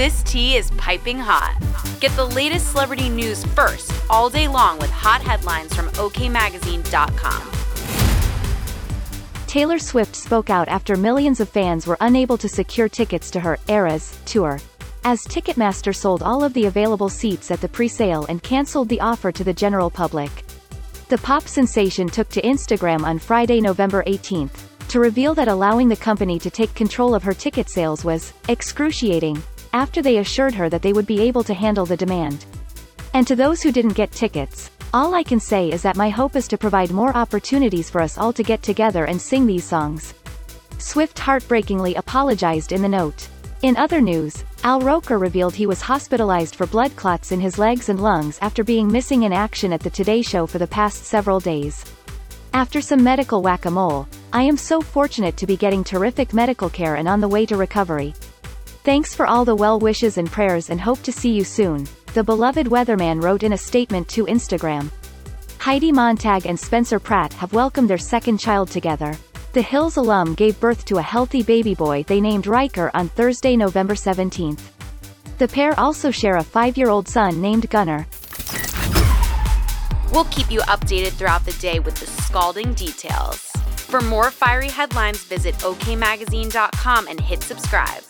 This tea is piping hot. Get the latest celebrity news first all day long with hot headlines from OKMagazine.com. Taylor Swift spoke out after millions of fans were unable to secure tickets to her Eras tour. As Ticketmaster sold all of the available seats at the pre-sale and cancelled the offer to the general public. The pop sensation took to Instagram on Friday, November 18th, to reveal that allowing the company to take control of her ticket sales was excruciating, after they assured her that they would be able to handle the demand. And to those who didn't get tickets, all I can say is that my hope is to provide more opportunities for us all to get together and sing these songs. Swift heartbreakingly apologized in the note. In other news, Al Roker revealed he was hospitalized for blood clots in his legs and lungs after being missing in action at the Today Show for the past several days. After some medical whack-a-mole, I am so fortunate to be getting terrific medical care and on the way to recovery. Thanks for all the well wishes and prayers and hope to see you soon, the beloved weatherman wrote in a statement to Instagram. Heidi Montag and Spencer Pratt have welcomed their second child together. The Hills alum gave birth to a healthy baby boy they named Ryker on Thursday, November 17th. The pair also share a five-year-old son named Gunner. We'll keep you updated throughout the day with the scalding details. For more fiery headlines, visit OKMagazine.com and hit subscribe.